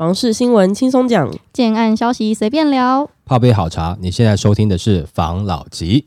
房事新闻轻松讲，建案消息随便聊。泡杯好茶，你现在收听的是房老吉。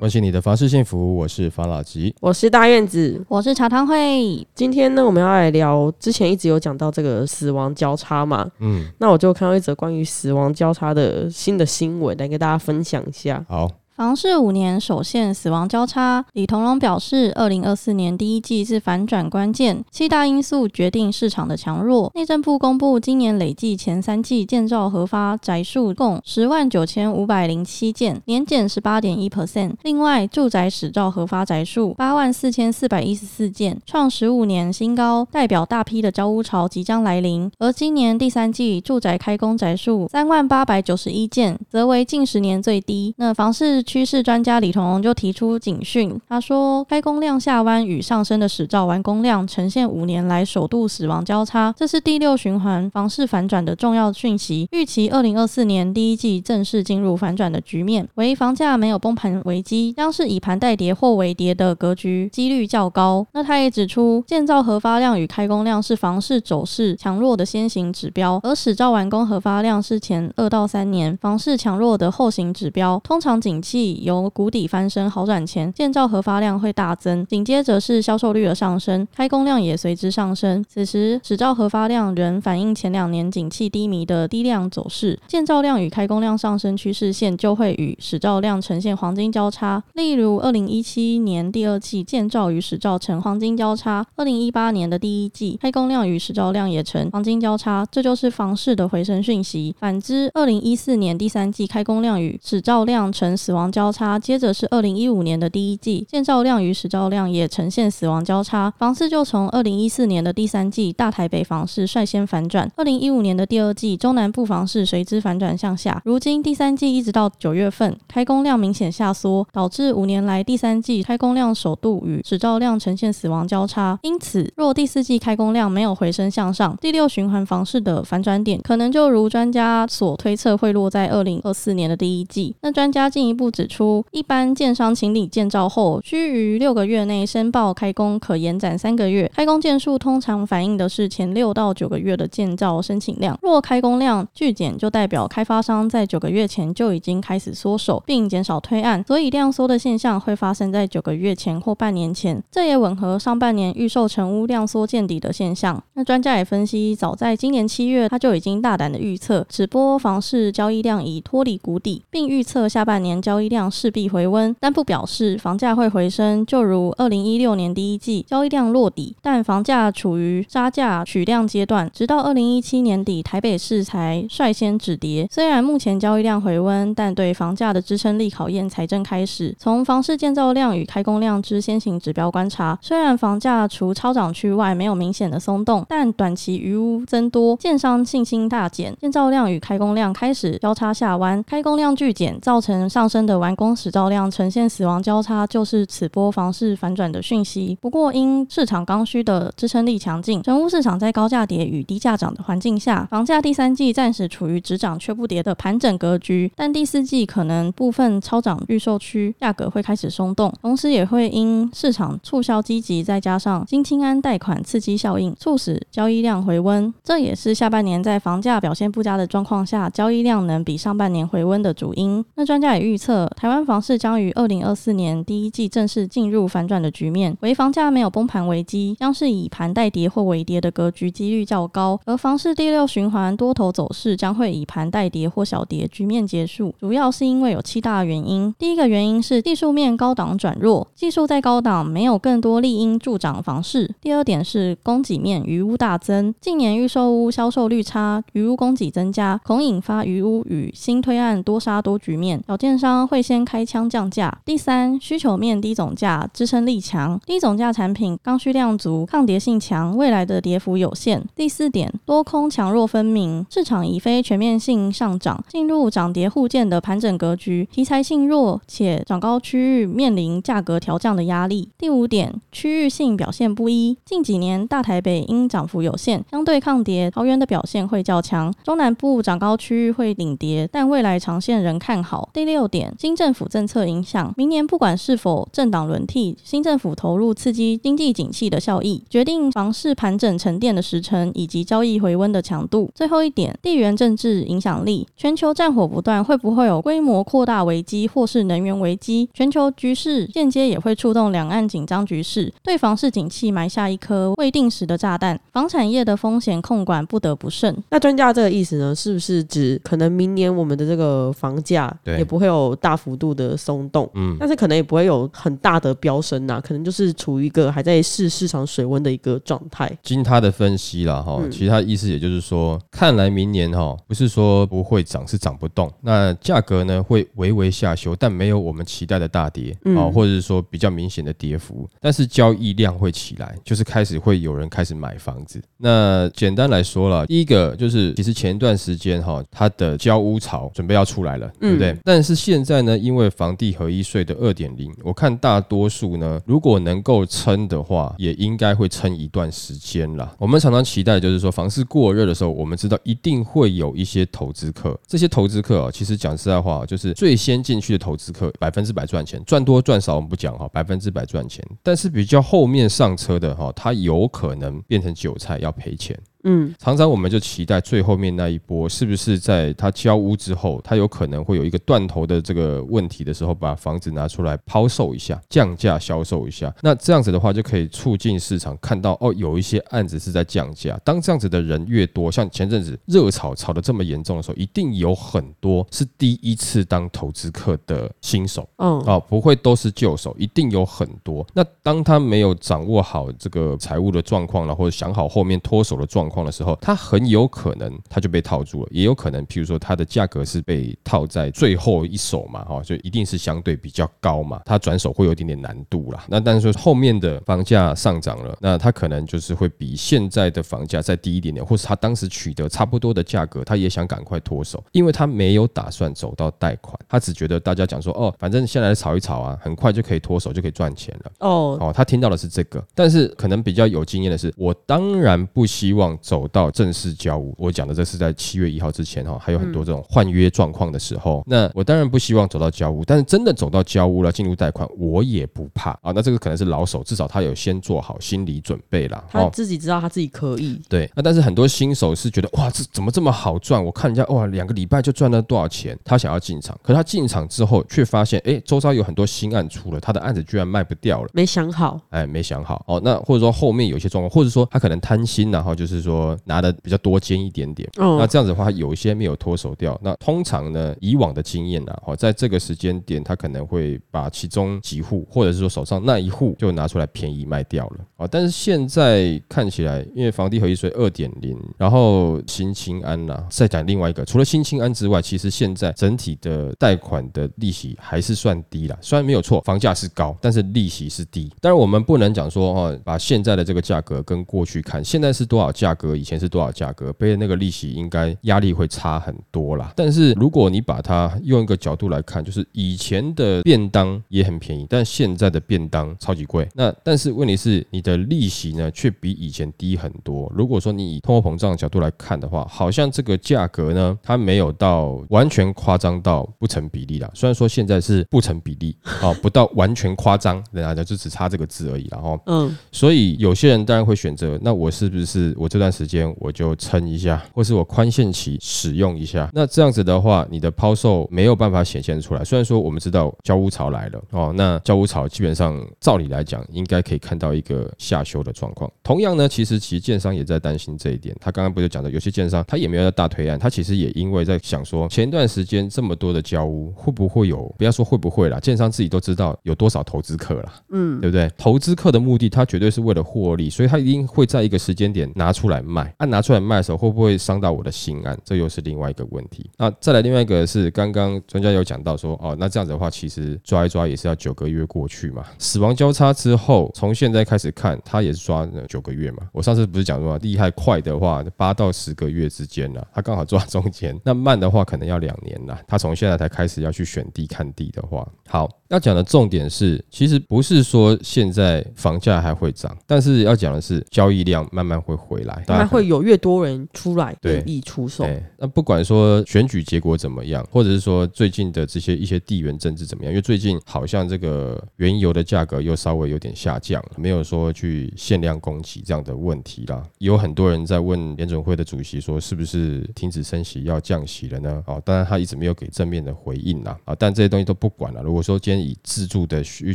关心你的房事幸福，我是房老吉。我是大院子。我是茶汤会，今天呢，我们要来聊之前一直有讲到这个死亡交叉嘛，嗯，那我就看到一则关于死亡交叉的新的新闻，来跟大家分享一下。好，房市五年首现死亡交叉。李同荣表示，二零二四年第一季是反转关键，七大因素决定市场的强弱。内政部公布今年累计前三季建造核发宅数共十万九千五百零七件，年减十八点一 percent。另外，住宅始造核发宅数八万四千四百一十四件，创十五年新高，代表大批的交屋潮即将来临。而今年第三季住宅开工宅数三万八百九十一件，则为近十年最低。那房市趋势专家李同荣就提出警讯，他说，开工量下弯与上升的始造完工量呈现五年来首度死亡交叉，这是第六循环房市反转的重要讯息。预期二零二四年第一季正式进入反转的局面，为房价没有崩盘危机，将是以盘带跌或为跌的格局，几率较高。那他也指出，建造核发量与开工量是房市走势强弱的先行指标，而始造完工核发量是前二到三年房市强弱的后行指标。通常景气由谷底翻身好转前，建造核发量会大增，紧接着是销售率的上升，开工量也随之上升。此时始造核发量仍反映前两年景气低迷的低量走势，建造量与开工量上升趋势线就会与始造量呈现黄金交叉。例如，二零一七年第二季建造与始造呈黄金交叉，二零一八年的第一季开工量与始造量也呈黄金交叉，这就是房市的回升讯息。反之，二零一四年第三季开工量与始造量呈死亡交叉，接着是二零一五年的第一季建造量与始造量也呈现死亡交叉，房市就从二零一四年的第三季大台北房市率先反转，二零一五年的第二季中南部房市随之反转向下，如今第三季一直到九月份开工量明显下缩，导致五年来第三季开工量首度与始造量呈现死亡交叉。因此，若第四季开工量没有回升向上，第六循环房市的反转点可能就如专家所推测，会落在二零二四年的第一季。那专家进一步指出，一般建商清理建造后，需于六个月内申报开工，可延展三个月。开工件数通常反映的是前六到九个月的建造申请量。若开工量巨减，就代表开发商在九个月前就已经开始缩手，并减少推案，所以量缩的现象会发生在九个月前或半年前。这也吻合上半年预售成屋量缩见底的现象。那专家也分析，早在今年七月，他就已经大胆的预测，此波房市交易量已脱离谷底，并预测下半年交易易量势必回温，但不表示房价会回升。就如二零一六年第一季交易量落底，但房价处于杀价取量阶段，直到二零一七年底，台北市才率先止跌。虽然目前交易量回温，但对房价的支撑力考验才正开始。从房市建造量与开工量之先行指标观察，虽然房价除超涨区外没有明显的松动，但短期余屋增多，建商信心大减，建造量与开工量开始交叉下弯，开工量巨减，造成上升的的完工始造量呈现死亡交叉，就是此波房市反转的讯息。不过，因市场刚需的支撑力强劲，成屋市场在高价跌与低价涨的环境下，房价第三季暂时处于只涨却不跌的盘整格局，但第四季可能部分超涨预售区价格会开始松动，同时也会因市场促销积极，再加上金清安贷款刺激效应，促使交易量回温。这也是下半年在房价表现不佳的状况下，交易量能比上半年回温的主因。那专家也预测，台湾房市将于二零二四年第一季正式进入反转的局面，为房价没有崩盘危机，将是以盘带跌或微跌的格局几率较高。而房市第六循环多头走势将会以盘带跌或小跌局面结束，主要是因为有七大原因。第一个原因是技术面高档转弱，技术在高档没有更多利因助长房市。第二点是供给面余屋大增，近年预售屋销售率差，余屋供给增加，恐引发余屋与新推案多杀多局面，小建商会先开枪降价。第三，需求面低总价支撑力强，低总价产品刚需量足，抗跌性强，未来的跌幅有限。第四点，多空强弱分明，市场已非全面性上涨，进入涨跌互见的盘整格局，题材性弱且涨高区域面临价格调降的压力。第五点，区域性表现不一，近几年大台北因涨幅有限，相对抗跌，桃园的表现会较强，中南部涨高区域会领跌，但未来长线仍看好。第六点，新政府政策影响，明年不管是否政党轮替，新政府投入刺激经济景气的效益，决定房市盘整沉淀的时程以及交易回温的强度。最后一点，地缘政治影响力，全球战火不断，会不会有规模扩大危机或是能源危机？全球局势间接也会触动两岸紧张局势，对房市景气埋下一颗未定时的炸弹。房产业的风险控管不得不慎。那专家这个意思呢，是不是指可能明年我们的这个房价也不会有大幅度的松动，嗯，但是可能也不会有很大的飙升呐、可能就是处于一个还在试市场水温的一个状态。经他的分析啦，哈，嗯其实他的意思也就是说，看来明年哈不是说不会涨，是涨不动。那价格呢会微微下修，但没有我们期待的大跌嗯啊，或者是说比较明显的跌幅。但是交易量会起来，就是开始会有人开始买房子。那简单来说了，第一个就是其实前一段时间哈，它的交屋潮准备要出来了，对不对？嗯但是现在在呢，因为房地合一税的二点零，我看大多数呢，如果能够撑的话，也应该会撑一段时间啦。我们常常期待就是说，房市过热的时候，我们知道一定会有一些投资客，这些投资客啊，其实讲实在话，就是最先进去的投资客，百分之百赚钱，赚多赚少我们不讲哈，百分之百赚钱。但是比较后面上车的哈，他有可能变成韭菜要赔钱。嗯，常常我们就期待最后面那一波是不是在他交屋之后，他有可能会有一个断头的这个问题的时候，把房子拿出来抛售一下，降价销售一下。那这样子的话，就可以促进市场看到哦，有一些案子是在降价。当这样子的人越多，像前阵子热炒炒的这么严重的时候，一定有很多是第一次当投资客的新手。嗯，哦，不会都是旧手，一定有很多。那当他没有掌握好这个财务的状况了，或者想好后面脱手的状况的时候，他很有可能他就被套住了，也有可能，譬如说它的价格是被套在最后一手嘛，哈、就一定是相对比较高嘛，他转手会有一点点难度啦。那但是说后面的房价上涨了，那他可能就是会比现在的房价再低一点点，或是他当时取得差不多的价格，他也想赶快脱手，因为他没有打算走到贷款，他只觉得大家讲说哦，反正现在炒一炒啊，很快就可以脱手，就可以赚钱了。哦，哦，他听到的是这个，但是可能比较有经验的是，我当然不希望走到正式交屋。我讲的这是在七月一号之前哈，还有很多这种换约状况的时候，那我当然不希望走到交屋，但是真的走到交屋了，进入贷款，我也不怕啊。那这个可能是老手，至少他有先做好心理准备啦。他自己知道他自己可以，对，那但是很多新手是觉得哇，这怎么这么好赚？我看人家哇，两个礼拜就赚了多少钱，他想要进场，可他进场之后却发现，哎，周遭有很多新案出了，他的案子居然卖不掉了。没想好。哎，没想好哦，那或者说后面有一些状况，或者说他可能贪心，然后就是说拿的比较多尖一点点，那嗯，这样子的话，有一些没有脱手掉。那通常呢，以往的经验呢，哦，在这个时间点，他可能会把其中几户，或者是说手上那一户就拿出来便宜卖掉了哦。但是现在看起来，因为房地合一税二点零，然后新青安呐、再讲另外一个，除了新青安之外，其实现在整体的贷款的利息还是算低啦。虽然没有错，房价是高，但是利息是低。当然，我们不能讲说哦，把现在的这个价格跟过去看，现在是多少价格，以前是多少价格，背的那个利息应该压力会差很多啦。但是如果你把它用一个角度来看，就是以前的便当也很便宜，但现在的便当超级贵。那但是问题是，你的利息呢却比以前低很多。如果说你以通货膨胀的角度来看的话，好像这个价格呢，它没有到完全夸张到不成比例啦。虽然说现在是不成比例哦，不到完全夸张，人家就只差这个字而已啦。然后嗯，所以有些人当然会选择，那我是不是我这段时间我就撑一下，或是我宽限期使用一下？那这样子的话，你的抛售没有办法显现出来。虽然说我们知道交屋潮来了哦，那交屋潮基本上照理来讲应该可以看到一个下修的状况。同样呢，其实其实建商也在担心这一点。他刚刚不是讲的，有些建商他也没有在大推案，他其实也因为在想说，前段时间这么多的交屋，会不会有？不要说会不会啦，建商自己都知道有多少投资客啦。嗯，对不对？投资客的目的，他绝对是为了获利，所以他一定会在一个时间点拿出来卖。按、拿出来卖的时候，会不会伤到我的心安？这又是另外一个问题。那再来另外一个是，刚刚专家有讲到说，哦，那这样子的话，其实抓一抓也是要九个月过去嘛。死亡交叉之后，从现在开始看，他也是抓九个月嘛。我上次不是讲说厉害快的话，八到十个月之间了，他刚好抓中间。那慢的话，可能要两年了。他从现在才开始要去选地看地的话，好。要讲的重点是，其实不是说现在房价还会涨，但是要讲的是交易量慢慢会回来，当然会有越多人出来愿意出售。那不管说选举结果怎么样，或者是说最近的这些一些地缘政治怎么样，因为最近好像这个原油的价格又稍微有点下降了，没有说去限量供给这样的问题啦。有很多人在问联准会的主席说，是不是停止升息要降息了呢？哦，当然他一直没有给正面的回应啦。啊，但这些东西都不管了。如果说今天以自住的需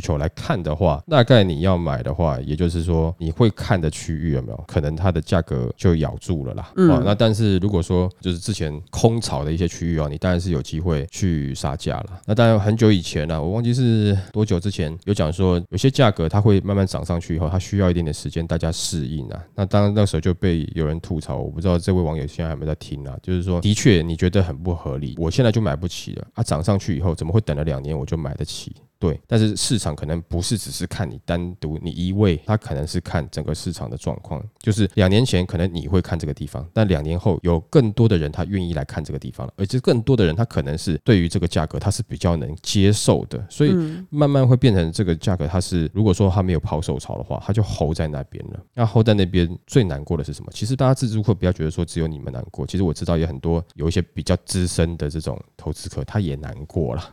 求来看的话，大概你要买的话，也就是说你会看的区域有没有可能它的价格就咬住了啦。嗯，那但是如果说就是之前空炒的一些区域哦，你当然是有机会去杀价了。那当然很久以前呢，我忘记是多久之前有讲说，有些价格它会慢慢涨上去以后，它需要一点点时间大家适应啊。那当然那时候就被有人吐槽，我不知道这位网友现在有没有在听啊？就是说，的确你觉得很不合理，我现在就买不起了啊，涨上去以后怎么会等了两年我就买得起？对，但是市场可能不是只是看你单独你一位，它可能是看整个市场的状况。就是两年前可能你会看这个地方，但两年后有更多的人他愿意来看这个地方了，而且更多的人他可能是对于这个价格他是比较能接受的，所以慢慢会变成这个价格它是如果说它没有抛售潮的话，它就 hold 在那边了。那 hold 在那边最难过的是什么？其实大家自助客不要觉得说只有你们难过，其实我知道也很多有一些比较资深的这种投资客他也难过了。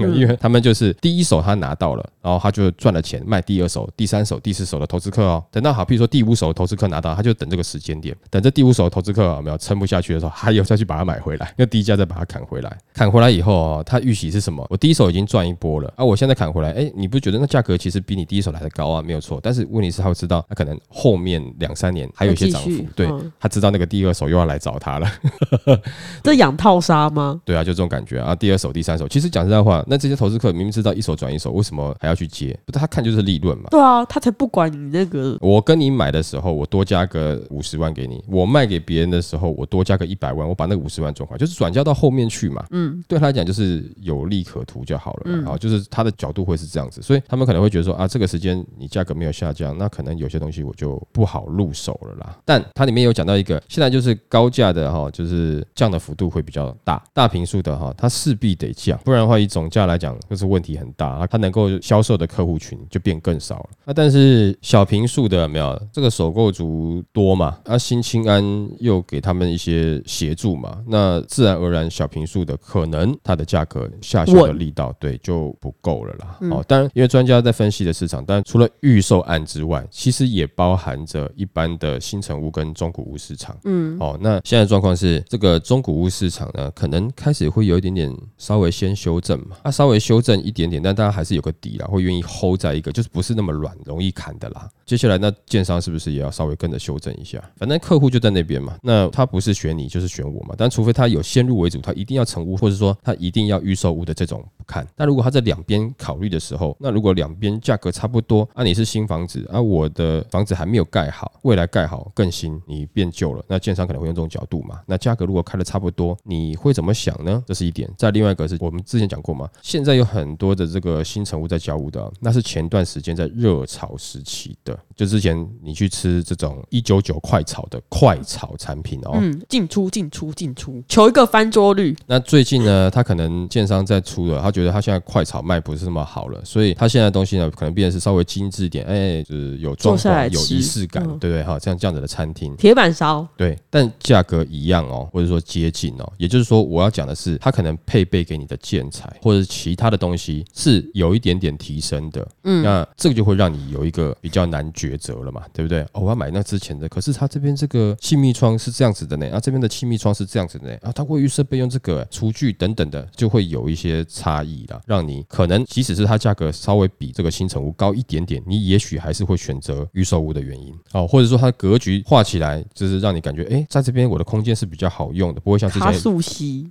因为他们就是第一手他拿到了，然后他就赚了钱，卖第二手、第三手、第四手的投资客哦。等到好，比如说第五手投资客拿到，他就等这个时间点，等这第五手投资客有没有撑不下去的时候，还有再去把它买回来，用低价再把它砍回来。砍回来以后哦，他预期是什么？我第一手已经赚一波了啊，我现在砍回来，哎，你不觉得那价格其实比你第一手来的高啊？没有错，但是问题是他会知道，他可能后面两三年还有一些涨幅，对他知道那个第二手又要来找他了。这养套杀吗？对啊，就这种感觉啊。第二手、第三手，其实讲实在话，那这些投资客。明明知道一手转一手，为什么还要去接？不，他看就是利润嘛。对啊，他才不管你那个。我跟你买的时候，我多加个五十万给你；我卖给别人的时候，我多加个一百万，我把那五十万赚回来，就是转交到后面去嘛。嗯，对他来讲就是有利可图就好了。嗯，啊，就是他的角度会是这样子，所以他们可能会觉得说啊，这个时间你价格没有下降，那可能有些东西我就不好入手了啦。但它里面有讲到一个，现在就是高价的哈，就是降的幅度会比较大，大平数的哈，它势必得降，不然的话以总价来讲就是。问题很大啊，它能够销售的客户群就变更少了。那但是小平数的没有这个首购族多嘛？啊，新清安又给他们一些协助嘛？那自然而然小平数的可能它的价格下修的力道对就不够了啦。哦，当然因为专家在分析的市场，但除了预售案之外，其实也包含着一般的新城屋跟中古屋市场。嗯，哦，那现在状况是这个中古屋市场呢，可能开始会有一点点稍微先修正嘛？啊，稍微修正。一点点，但大家还是有个底啦，会愿意 hold 在一个，就是不是那么软，容易砍的啦。接下来，那建商是不是也要稍微跟着修正一下？反正客户就在那边嘛，那他不是选你，就是选我嘛。但除非他有先入为主，他一定要成屋，或者说他一定要预售屋的这种不看。那如果他在两边考虑的时候，那如果两边价格差不多，啊，你是新房子，啊，我的房子还没有盖好，未来盖好更新，你变旧了，那建商可能会用这种角度嘛。那价格如果开的差不多，你会怎么想呢？这是一点。再另外一个是我们之前讲过嘛，现在有很很多的这个新成屋在交屋的，那是前段时间在热炒时期的，就之前你去吃这种一九九快炒的快炒产品哦，嗯，进出进出进出，求一个翻桌率。那最近呢，他可能建商在出了，他觉得他现在快炒卖不是那么好了，所以他现在东西呢，可能变得是稍微精致一点，哎，就是有装潢、有仪式感，对不对？哈，像这样子的餐厅，铁板烧，对，但价格一样哦，或者说接近哦，也就是说，我要讲的是，他可能配备给你的建材或者其他的东西。是有一点点提升的，嗯，那这个就会让你有一个比较难抉择了嘛，对不对？哦，我要买那之前的，可是他这边这个气密窗是这样子的呢，啊，这边的气密窗是这样子的呢，啊，它卫浴设备用这个厨具等等的，就会有一些差异啦，让你可能即使是它价格稍微比这个新城屋高一点点，你也许还是会选择预售屋的原因哦，或者说它格局画起来就是让你感觉，哎，在这边我的空间是比较好用的，不会像之前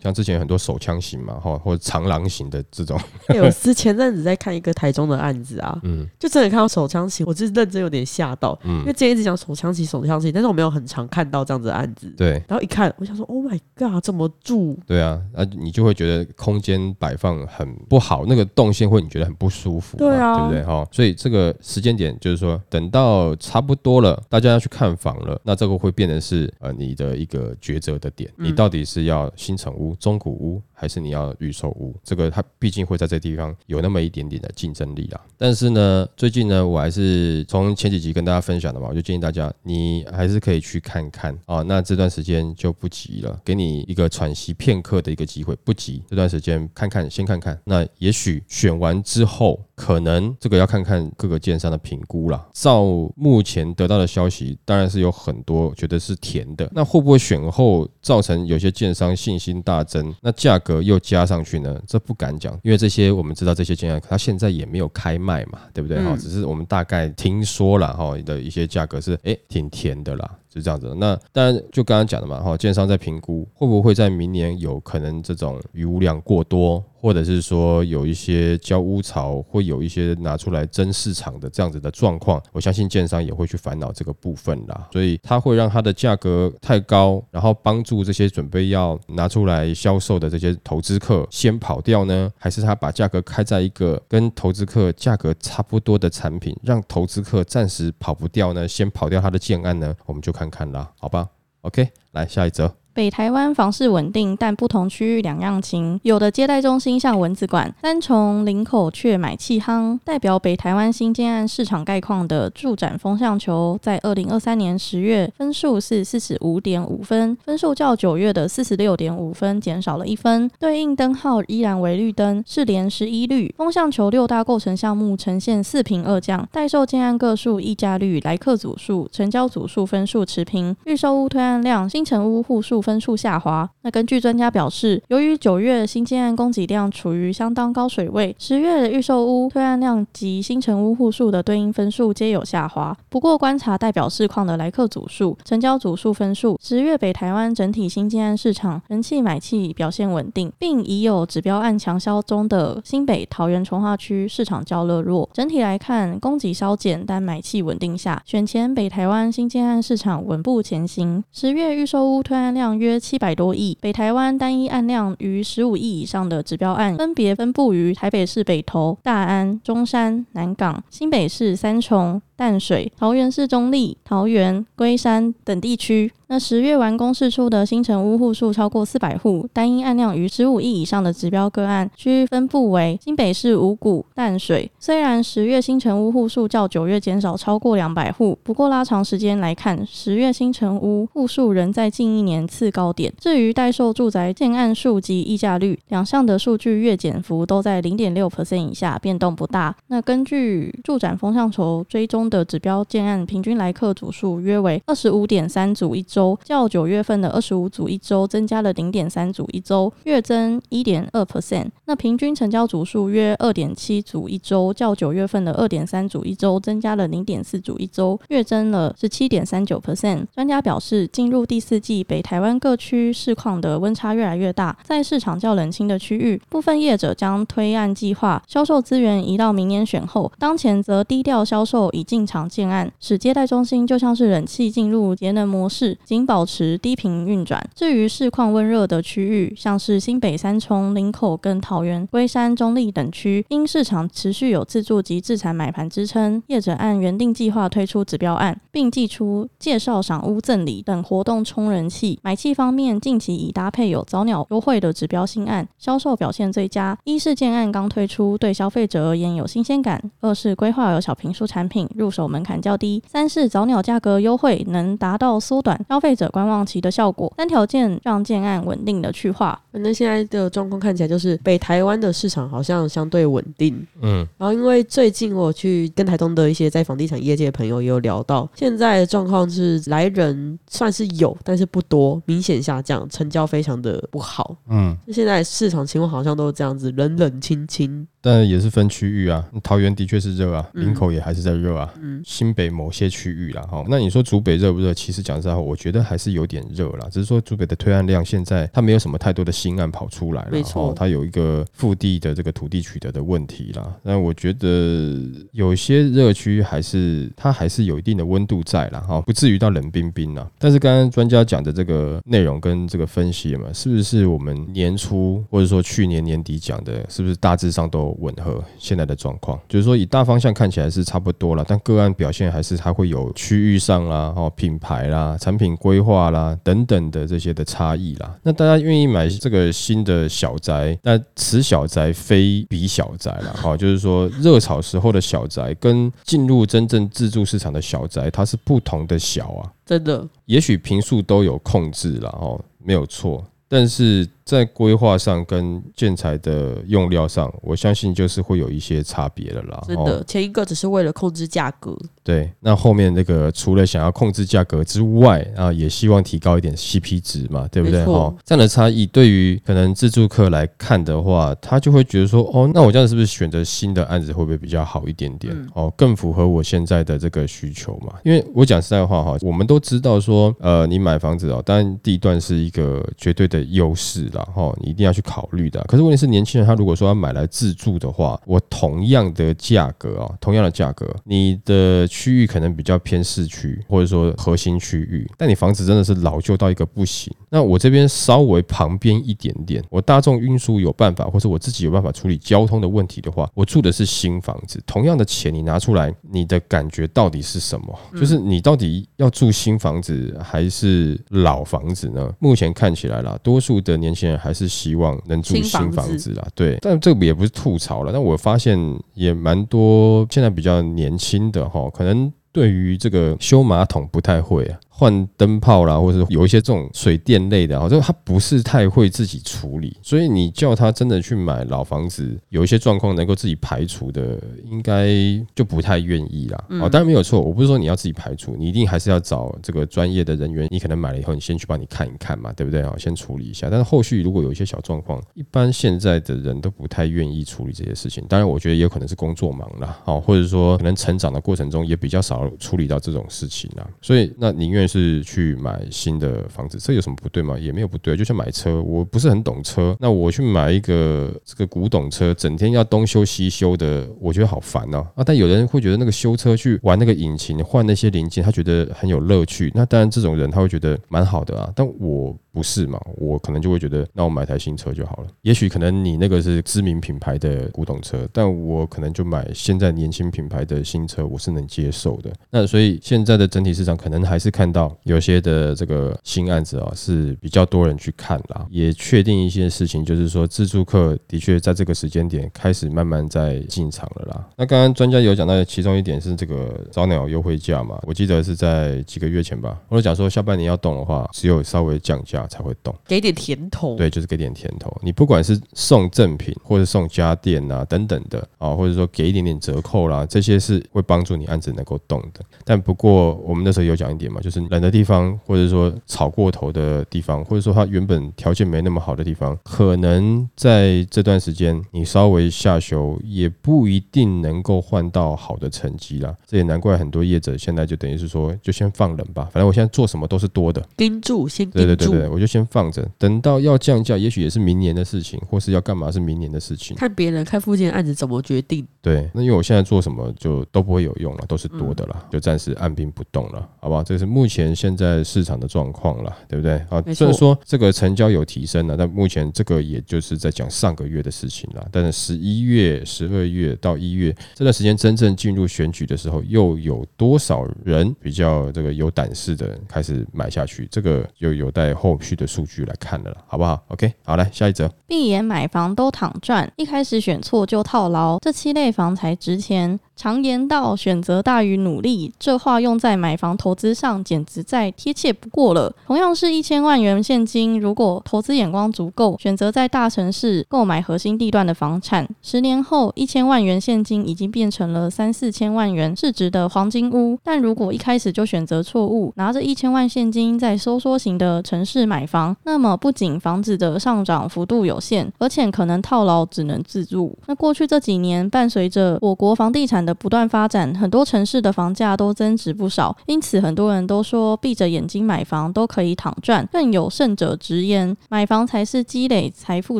像之前很多手枪型嘛，哈，或者长廊型的这种。我是前阵子在看一个台中的案子啊，嗯，就真的看到手枪型，我就是认真有点吓到，嗯，因为之前一直讲手枪型、手枪型，但是我没有很常看到这样子的案子，对。然后一看，我想说，Oh my god，怎么住？对啊，啊，你就会觉得空间摆放很很不好，那个动线会你觉得很不舒服，对啊，对不对哈？所以这个时间点就是说，等到差不多了，大家要去看房了，那这个会变成是呃你的一个抉择的点，你到底是要新城屋、中古屋。还是你要预售屋，这个它毕竟会在这地方有那么一点点的竞争力啊。但是呢，最近呢，我还是从前几集跟大家分享的嘛，我就建议大家，你还是可以去看看啊。那这段时间就不急了，给你一个喘息片刻的一个机会，不急，这段时间看看，先看看。那也许选完之后，可能这个要看看各个建商的评估啦。照目前得到的消息，当然是有很多觉得是甜的。那会不会选后造成有些建商信心大增？那价格？又加上去呢？这不敢讲，因为这些我们知道这些建商他现在也没有开卖嘛，对不对？哈，只是我们大概听说了哈的一些价格是，哎，挺甜的啦。是这样子，那当然就刚刚讲的嘛，哈，建商在评估会不会在明年有可能这种余物量过多，或者是说有一些交屋潮，会有有一些拿出来争市场的这样子的状况，我相信建商也会去烦恼这个部分啦，所以它会让它的价格太高，然后帮助这些准备要拿出来销售的这些投资客先跑掉呢，还是他把价格开在一个跟投资客价格差不多的产品，让投资客暂时跑不掉呢，先跑掉他的建案呢，我们就。看看啦，好吧，OK，来下一则。北台湾房市稳定，但不同区域两样情。有的接待中心像蚊子馆，三重、林口却买气夯。代表北台湾新建案市场概况的住展风向球，在二零二三年十月分数是四十五点五分，分数较九月的四十六点五分减少了一分。对应灯号依然为绿灯，是连十一绿。风向球六大构成项目呈现四平二降，待售建案个数、溢价率、来客组数、成交组数分数持平，预售屋推案量、新城屋户数。分数下滑。那根据专家表示，由于九月新建案供给量处于相当高水位，十月的预售屋推案量及新城屋户数的对应分数皆有下滑。不过，观察代表市况的来客组数、成交组数分数，十月北台湾整体新建案市场人气买气表现稳定，并已有指标案强销中的新北、桃园、从化区市场较热弱。整体来看，供给稍减，但买气稳定下，选前北台湾新建案市场稳步前行。十月预售屋推案量。约七百多亿，北台湾单一案量逾十五亿以上的指标案，分别分布于台北市北投、大安、中山、南港、新北市三重。淡水、桃园市中立、桃园、龟山等地区，那十月完工释出的新城屋户数超过四百户，单一案量逾十五亿以上的指标个案，区域分布为新北市五股、淡水。虽然十月新城屋户数较九月减少超过两百户，不过拉长时间来看，十月新城屋户数仍在近一年次高点。至于待售住宅建案数及溢价率两项的数据月减幅都在零点六 percent 以下，变动不大。那根据住展风向球追踪。的指标建案平均来客组数约为二十五点三组一周，较九月份的二十五组一周增加了零点三组一周，月增一点二 percent。那平均成交组数约二点七组一周，较九月份的二点三组一周增加了零点四组一周，月增了十七点三九 percent。专家表示，进入第四季，北台湾各区市况的温差越来越大，在市场较冷清的区域，部分业者将推案计划销售资源移到明年选后，当前则低调销售已进。常建案使接待中心就像是冷气进入节能模式，仅保持低频运转。至于市况温热的区域，像是新北三重、林口跟桃园、龟山、中立等区，因市场持续有自住及自产买盘支撑，业者按原定计划推出指标案，并寄出介绍赏屋赠礼等活动冲人气。买气方面，近期已搭配有早鸟优惠的指标新案，销售表现最佳。一是建案刚推出，对消费者而言有新鲜感；二是规划有小平数产品入。手门槛较低，三是早鸟价格优惠，能达到缩短消费者观望期的效果。三条件让建案稳定的去化。那现在的状况看起来就是北台湾的市场好像相对稳定。嗯，然后因为最近我去跟台东的一些在房地产业界的朋友也有聊到，现在的状况是来人算是有，但是不多，明显下降，成交非常的不好。嗯，现在市场情况好像都是这样子，冷冷清清。但也是分区域啊，桃园的确是热啊，林口也还是在热啊。嗯，新北某些区域啦，哈，那你说竹北热不热？其实讲实话，我觉得还是有点热啦。只是说竹北的推案量现在它没有什么太多的新案跑出来了，没错，它有一个腹地的这个土地取得的问题啦。那我觉得有些热区还是它还是有一定的温度在了，哈，不至于到冷冰冰啦。但是刚刚专家讲的这个内容跟这个分析嘛，是不是我们年初或者说去年年底讲的，是不是大致上都吻合现在的状况？就是说以大方向看起来是差不多了，但个案表现还是它会有区域上啦、哦品牌啦、产品规划啦等等的这些的差异啦。那大家愿意买这个新的小宅，那此小宅非彼小宅了，哈，就是说热炒时候的小宅跟进入真正自住市场的小宅，它是不同的小啊，真的。也许平数都有控制了，哦，没有错，但是。在规划上跟建材的用料上，我相信就是会有一些差别的啦。真的，前一个只是为了控制价格，对。那后面那个除了想要控制价格之外啊，也希望提高一点 CP 值嘛，对不对？哈，这样的差异对于可能自助客来看的话，他就会觉得说，哦，那我这样是不是选择新的案子会不会比较好一点点？哦，更符合我现在的这个需求嘛？因为我讲实在话哈，我们都知道说，呃，你买房子哦，当然地段是一个绝对的优势啦。哦，你一定要去考虑的。可是问题是，年轻人他如果说要买来自住的话，我同样的价格啊，同样的价格，你的区域可能比较偏市区，或者说核心区域，但你房子真的是老旧到一个不行。那我这边稍微旁边一点点，我大众运输有办法，或者我自己有办法处理交通的问题的话，我住的是新房子，同样的钱你拿出来，你的感觉到底是什么？就是你到底要住新房子还是老房子呢？目前看起来啦，多数的年轻人。还是希望能住新房子啦，对，但这个也不是吐槽了。但我发现也蛮多现在比较年轻的哈，可能对于这个修马桶不太会啊。换灯泡啦，或者是有一些这种水电类的，就他不是太会自己处理，所以你叫他真的去买老房子，有一些状况能够自己排除的，应该就不太愿意啦。哦，当然没有错，我不是说你要自己排除，你一定还是要找这个专业的人员。你可能买了以后，你先去帮你看一看嘛，对不对？哦，先处理一下。但是后续如果有一些小状况，一般现在的人都不太愿意处理这些事情。当然，我觉得也有可能是工作忙啦，哦，或者说可能成长的过程中也比较少处理到这种事情啦。所以那宁愿。是去买新的房子，这有什么不对吗？也没有不对，就像买车，我不是很懂车，那我去买一个这个古董车，整天要东修西修的，我觉得好烦哦。啊！但有人会觉得那个修车去玩那个引擎，换那些零件，他觉得很有乐趣。那当然，这种人他会觉得蛮好的啊。但我。不是嘛？我可能就会觉得，那我买台新车就好了。也许可能你那个是知名品牌的古董车，但我可能就买现在年轻品牌的新车，我是能接受的。那所以现在的整体市场可能还是看到有些的这个新案子啊，是比较多人去看啦。也确定一些事情，就是说自助客的确在这个时间点开始慢慢在进场了啦。那刚刚专家有讲到其中一点是这个早鸟优惠价嘛？我记得是在几个月前吧，或者讲说下半年要动的话，只有稍微降价。才会动，给点甜头。对，就是给点甜头。你不管是送赠品，或者送家电啊等等的啊，或者说给一点点折扣啦，这些是会帮助你案子能够动的。但不过我们那时候有讲一点嘛，就是冷的地方，或者说炒过头的地方，或者说它原本条件没那么好的地方，可能在这段时间你稍微下修，也不一定能够换到好的成绩啦。这也难怪很多业者现在就等于是说，就先放冷吧，反正我现在做什么都是多的，盯住先对对对对，我就先放着，等到要降价，也许也是明年的事情，或是要干嘛是明年的事情。看别人看附近的案子怎么决定。对，那因为我现在做什么就都不会有用了，都是多的了，就暂时按兵不动了，好不好？这是目前现在市场的状况了，对不对？啊，虽然说这个成交有提升了，但目前这个也就是在讲上个月的事情了。但是十一月、十二月到一月这段时间真正进入选举的时候，又有多少人比较这个有胆识的开始买下去？这个就有待后续的数据来看了，好不好？OK，好，来下一则。闭眼买房都躺赚，一开始选错就套牢，这七类房才值钱。常言道，选择大于努力，这话用在买房投资上，简直再贴切不过了。同样是一千万元现金，如果投资眼光足够，选择在大城市购买核心地段的房产，十年后一千万元现金已经变成了三四千万元市值的黄金屋。但如果一开始就选择错误，拿着一千万现金在收缩型的城市买房，那么不仅房子的上涨幅度有限，而且可能套牢，只能自住。那过去这几年，伴随着我国房地产的不断发展，很多城市的房价都增值不少，因此很多人都说闭着眼睛买房都可以躺赚。更有甚者直言，买房才是积累财富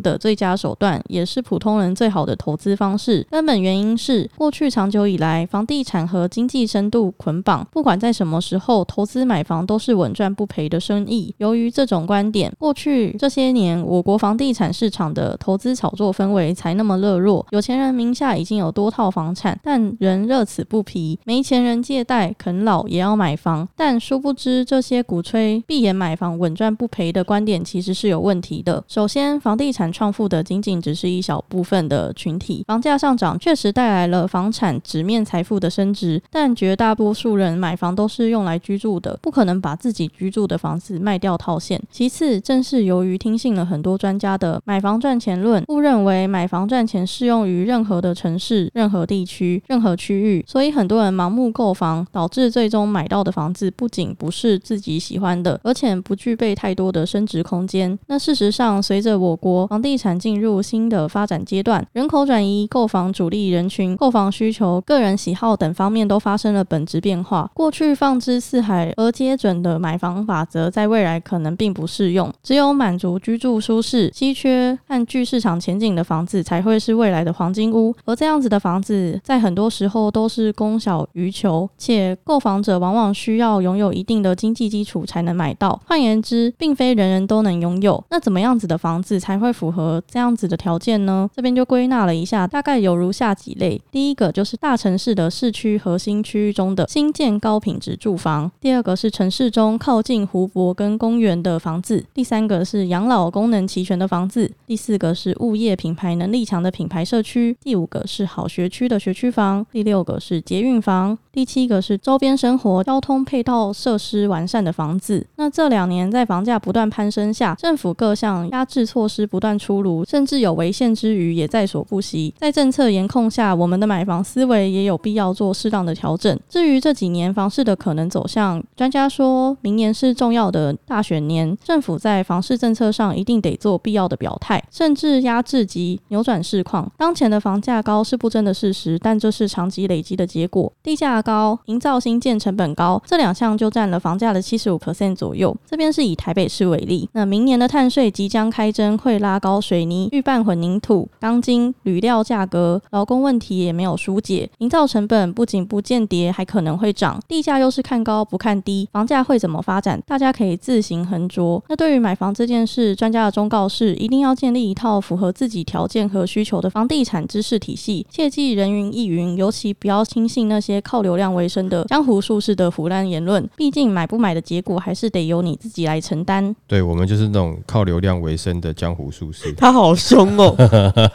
的最佳手段，也是普通人最好的投资方式。根本原因是过去长久以来，房地产和经济深度捆绑，不管在什么时候投资买房都是稳赚不赔的生意。由于这种观点，过去这些年我国房地产市场的投资炒作氛围才那么热络，有钱人名下已经有多套房产，但人乐此不疲。没钱人借贷啃老也要买房，但殊不知这些鼓吹闭眼买房稳赚不赔的观点其实是有问题的。首先，房地产创富的仅仅只是一小部分的群体，房价上涨确实带来了房产纸面财富的升值，但绝大多数人买房都是用来居住的，不可能把自己居住的房子卖掉套现。其次，正是由于听信了很多专家的买房赚钱论，误认为买房赚钱适用于任何的城市、任何地区、任何区域，所以很多人盲目购房，导致最终买到的房子不仅不是自己喜欢的，而且不具备太多的升值空间。那事实上，随着我国房地产进入新的发展阶段，人口转移、购房主力人群、购房需求、个人喜好等方面都发生了本质变化。过去放之四海而皆准的买房法则，在未来可能并不适用。只有满足居住舒适、稀缺和具市场前景的房子，才会是未来的黄金屋。而这样子的房子，在很多时候都是供小于求，且购房者往往需要拥有一定的经济基础才能买到。换言之，并非人人都能拥有。那怎么样子的房子才会符合这样子的条件呢？这边就归纳了一下，大概有如下几类：第一个就是大城市的市区核心区域中的新建高品质住房；第二个是城市中靠近湖泊跟公园的房子；第三个是养老功能齐全的房子；第四个是物业品牌能力强的品牌社区；第五个是好学区的学区房；第六个是捷运房；第七个是周边生活交通配套设施完善的房子。那这两年在房价不断攀升下，政府各项压制措施不断出炉，甚至有违宪之余也在所不惜。在政策严控下，我们的买房思维也有必要做适当的调整。至于这几年房市的可能走向，专家说明年是重要的大选年，政府在房市政策上一定得做必要的表态，甚至压制及扭转市况。当前的房价高是不争的事实，但这是长期累积的结果。地价高、营造新建成本高，这两项就占了房价的七十五 percent 左右。这边是以台北市为例，那明年的碳税即将开征，会拉高水泥、预拌混凝土、钢筋、铝料价格，劳工问题也没有疏解，营造成本不仅不见跌，还可能会涨。地价又是看高不看低，房价会怎么发展？大家可以自行衡酌。那对于买房这件事，专家的忠告是：一定要建立一套符合自己条件和需求的房地产知识体系，切记人云亦云，尤其不要轻信那些靠流量为生的江湖术士的胡乱言论。毕竟买不买的结果，还是得由你自己来承担。对我们就是那种靠流量为生的江湖术士。他好凶哦！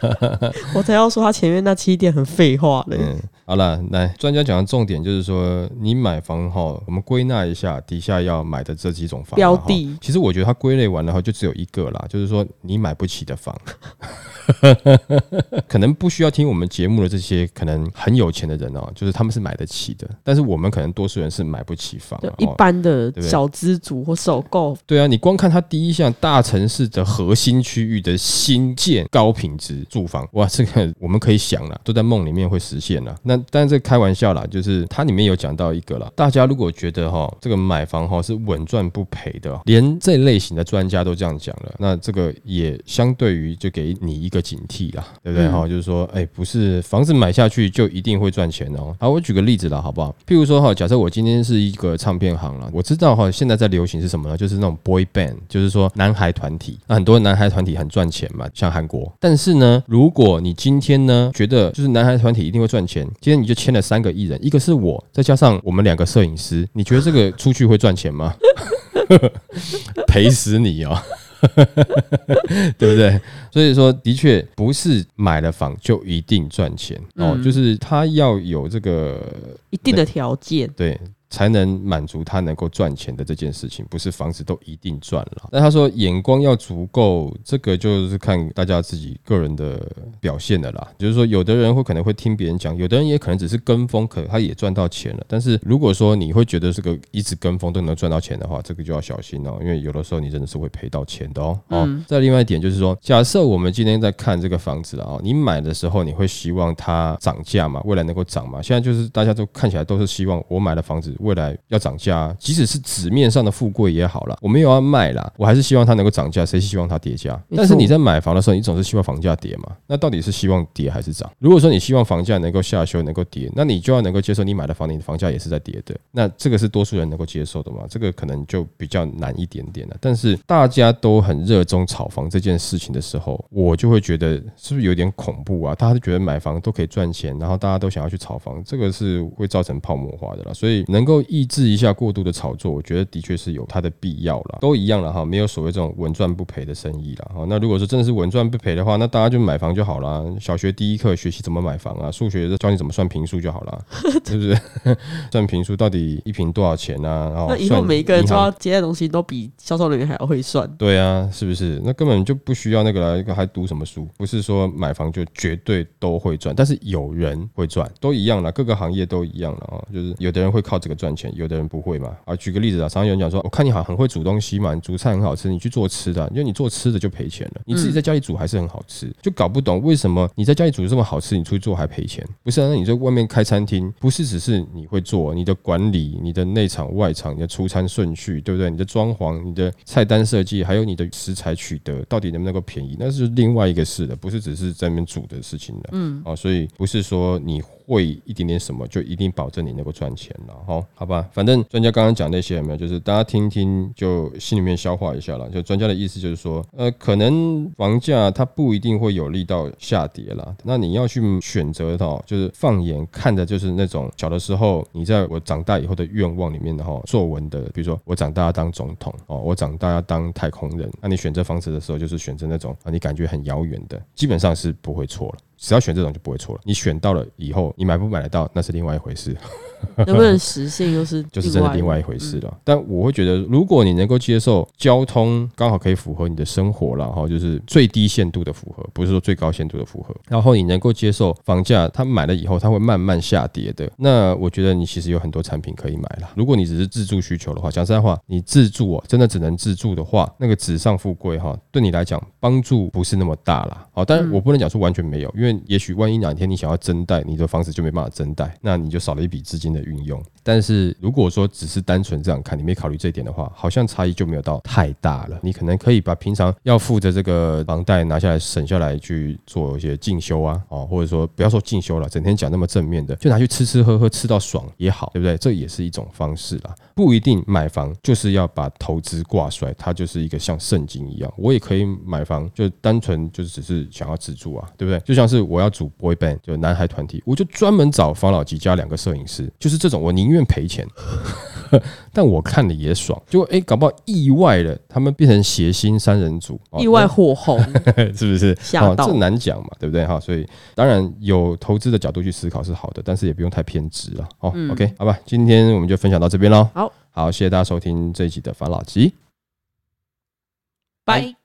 我才要说他前面那七点很废话嘞。嗯，好了，来专家讲的重点就是说，你买房哈，我们归纳一下底下要买的这几种房标的。其实我觉得它归类完了后，就只有一个啦，就是说你买不起的房。可能不需要听我们节目的这些可能很有钱的人哦，就是他们是买得起的，但是我们可能多数人是买不起房，一般的小资族或首购。对啊，你光看它第一项大城市的核心区域的新建高品质住房，哇，这个我们可以想了，都在梦里面会实现了。那但是这开玩笑啦，就是它里面有讲到一个了，大家如果觉得哈这个买房哈是稳赚不赔的，连这类型的专家都这样讲了，那这个也相对于就给你一个。警惕啦，对不对哈？就是说，哎，不是房子买下去就一定一定会赚钱哦。好，我举个例子了，好不好？譬如说哈，假设我今天是一个唱片行了，我知道哈，现在在流行是什么呢？就是那种 boy band，就是说男孩团体。那很多男孩团体很赚钱嘛，像韩国。但是呢，如果你今天呢觉得就是男孩团体一定会赚钱，今天你就签了三个艺人，一个是我，再加上我们两个摄影师，你觉得这个出去会赚钱吗？赔死你哦！对不对？所以说，的确不是买了房就一定赚钱哦，就是他要有这个一定的条件。对，才能满足他能够赚钱的这件事情，不是房子都一定赚了。那他说眼光要足够，这个就是看大家自己个人的表现的啦。就是说，有的人会可能会听别人讲，有的人也可能只是跟风，可他也赚到钱了。但是如果说你会觉得这个一直跟风都能赚到钱的话，这个就要小心哦，因为有的时候你真的是会赔到钱的哦。哦，再另外一点就是说，假设我们今天在看这个房子啊，你买的时候你会希望它涨价嘛？未来能够涨嘛？现在就是大家都看起来都是希望我买的房子。未来要涨价，即使是纸面上的富贵也好了，我没有要卖啦，我还是希望它能够涨价。谁希望它跌价？但是你在买房的时候，你总是希望房价跌嘛？那到底是希望跌还是涨？如果说你希望房价能够下修，能够跌，那你就要能够接受你买的房，你的房价也是在跌的。那这个是多数人能够接受的嘛？这个可能就比较难一点点了。但是大家都很热衷炒房这件事情的时候，我就会觉得是不是有点恐怖啊？大家都觉得买房都可以赚钱，然后大家都想要去炒房，这个是会造成泡沫化的啦。所以能够抑制一下过度的炒作，我觉得的确是有它的必要了。都一样了哈，没有所谓这种稳赚不赔的生意了哈。那如果说真的是稳赚不赔的话，那大家就买房就好了。小学第一课学习怎么买房啊，数学教你怎么算平数就好了，是不是？算平数到底一平多少钱啊？然后那以后每一个人都要接的东西都比销售人员还要会算。对啊，是不是？那根本就不需要那个了，还读什么书？不是说买房就绝对都会赚，但是有人会赚，都一样了，各个行业都一样了啊。就是有的人会靠这个赚钱。有的人不会嘛？啊，举个例子啊，常常有人讲说，我看你好像很会煮东西嘛，你煮菜很好吃，你去做吃的，因为你做吃的就赔钱了。你自己在家里煮还是很好吃，就搞不懂为什么你在家里煮这么好吃，你出去做还赔钱？不是啊？那你在外面开餐厅，不是只是你会做，你的管理、你的内场外场、你的出餐顺序，对不对？你的装潢、你的菜单设计，还有你的食材取得，到底能不能够便宜，那是另外一个事的，不是只是在那边煮的事情的。嗯，啊，所以不是说你。会一点点什么，就一定保证你能够赚钱了哈？好吧，反正专家刚刚讲那些有没有？就是大家听听，就心里面消化一下了。就专家的意思就是说，呃，可能房价它不一定会有力到下跌了。那你要去选择哈，就是放眼看的，就是那种小的时候你在我长大以后的愿望里面的哈，作文的，比如说我长大要当总统哦，我长大要当太空人。那你选择房子的时候，就是选择那种啊，你感觉很遥远的，基本上是不会错了。只要选这种就不会错了。你选到了以后，你买不买得到那是另外一回事。能不能实现又是 就是真的另外一回事了。但我会觉得，如果你能够接受交通刚好可以符合你的生活了哈，就是最低限度的符合，不是说最高限度的符合。然后你能够接受房价，它买了以后它会慢慢下跌的。那我觉得你其实有很多产品可以买了。如果你只是自住需求的话，讲实在话，你自住哦，真的只能自住的话，那个纸上富贵哈，对你来讲帮助不是那么大了。好，但是我不能讲说完全没有，因为因为也许万一哪天你想要增贷，你的房子就没办法增贷，那你就少了一笔资金的运用。但是如果说只是单纯这样看，你没考虑这一点的话，好像差异就没有到太大了。你可能可以把平常要付的这个房贷拿下来省下来去做一些进修啊，哦，或者说不要说进修了，整天讲那么正面的，就拿去吃吃喝喝吃到爽也好，对不对？这也是一种方式啦。不一定买房就是要把投资挂帅，它就是一个像圣经一样。我也可以买房，就单纯就是只是想要自住啊，对不对？就像是我要组 boy band，就男孩团体，我就专门找方老吉加两个摄影师，就是这种，我宁愿。赔钱，但我看了也爽。就哎，搞不好意外的，他们变成谐星三人组，意外火红，是不是？吓到，这难讲嘛，对不对？哈，所以当然有投资的角度去思考是好的，但是也不用太偏执了。哦，OK，好吧，今天我们就分享到这边喽。好，好，谢谢大家收听这一集的烦老吉，拜。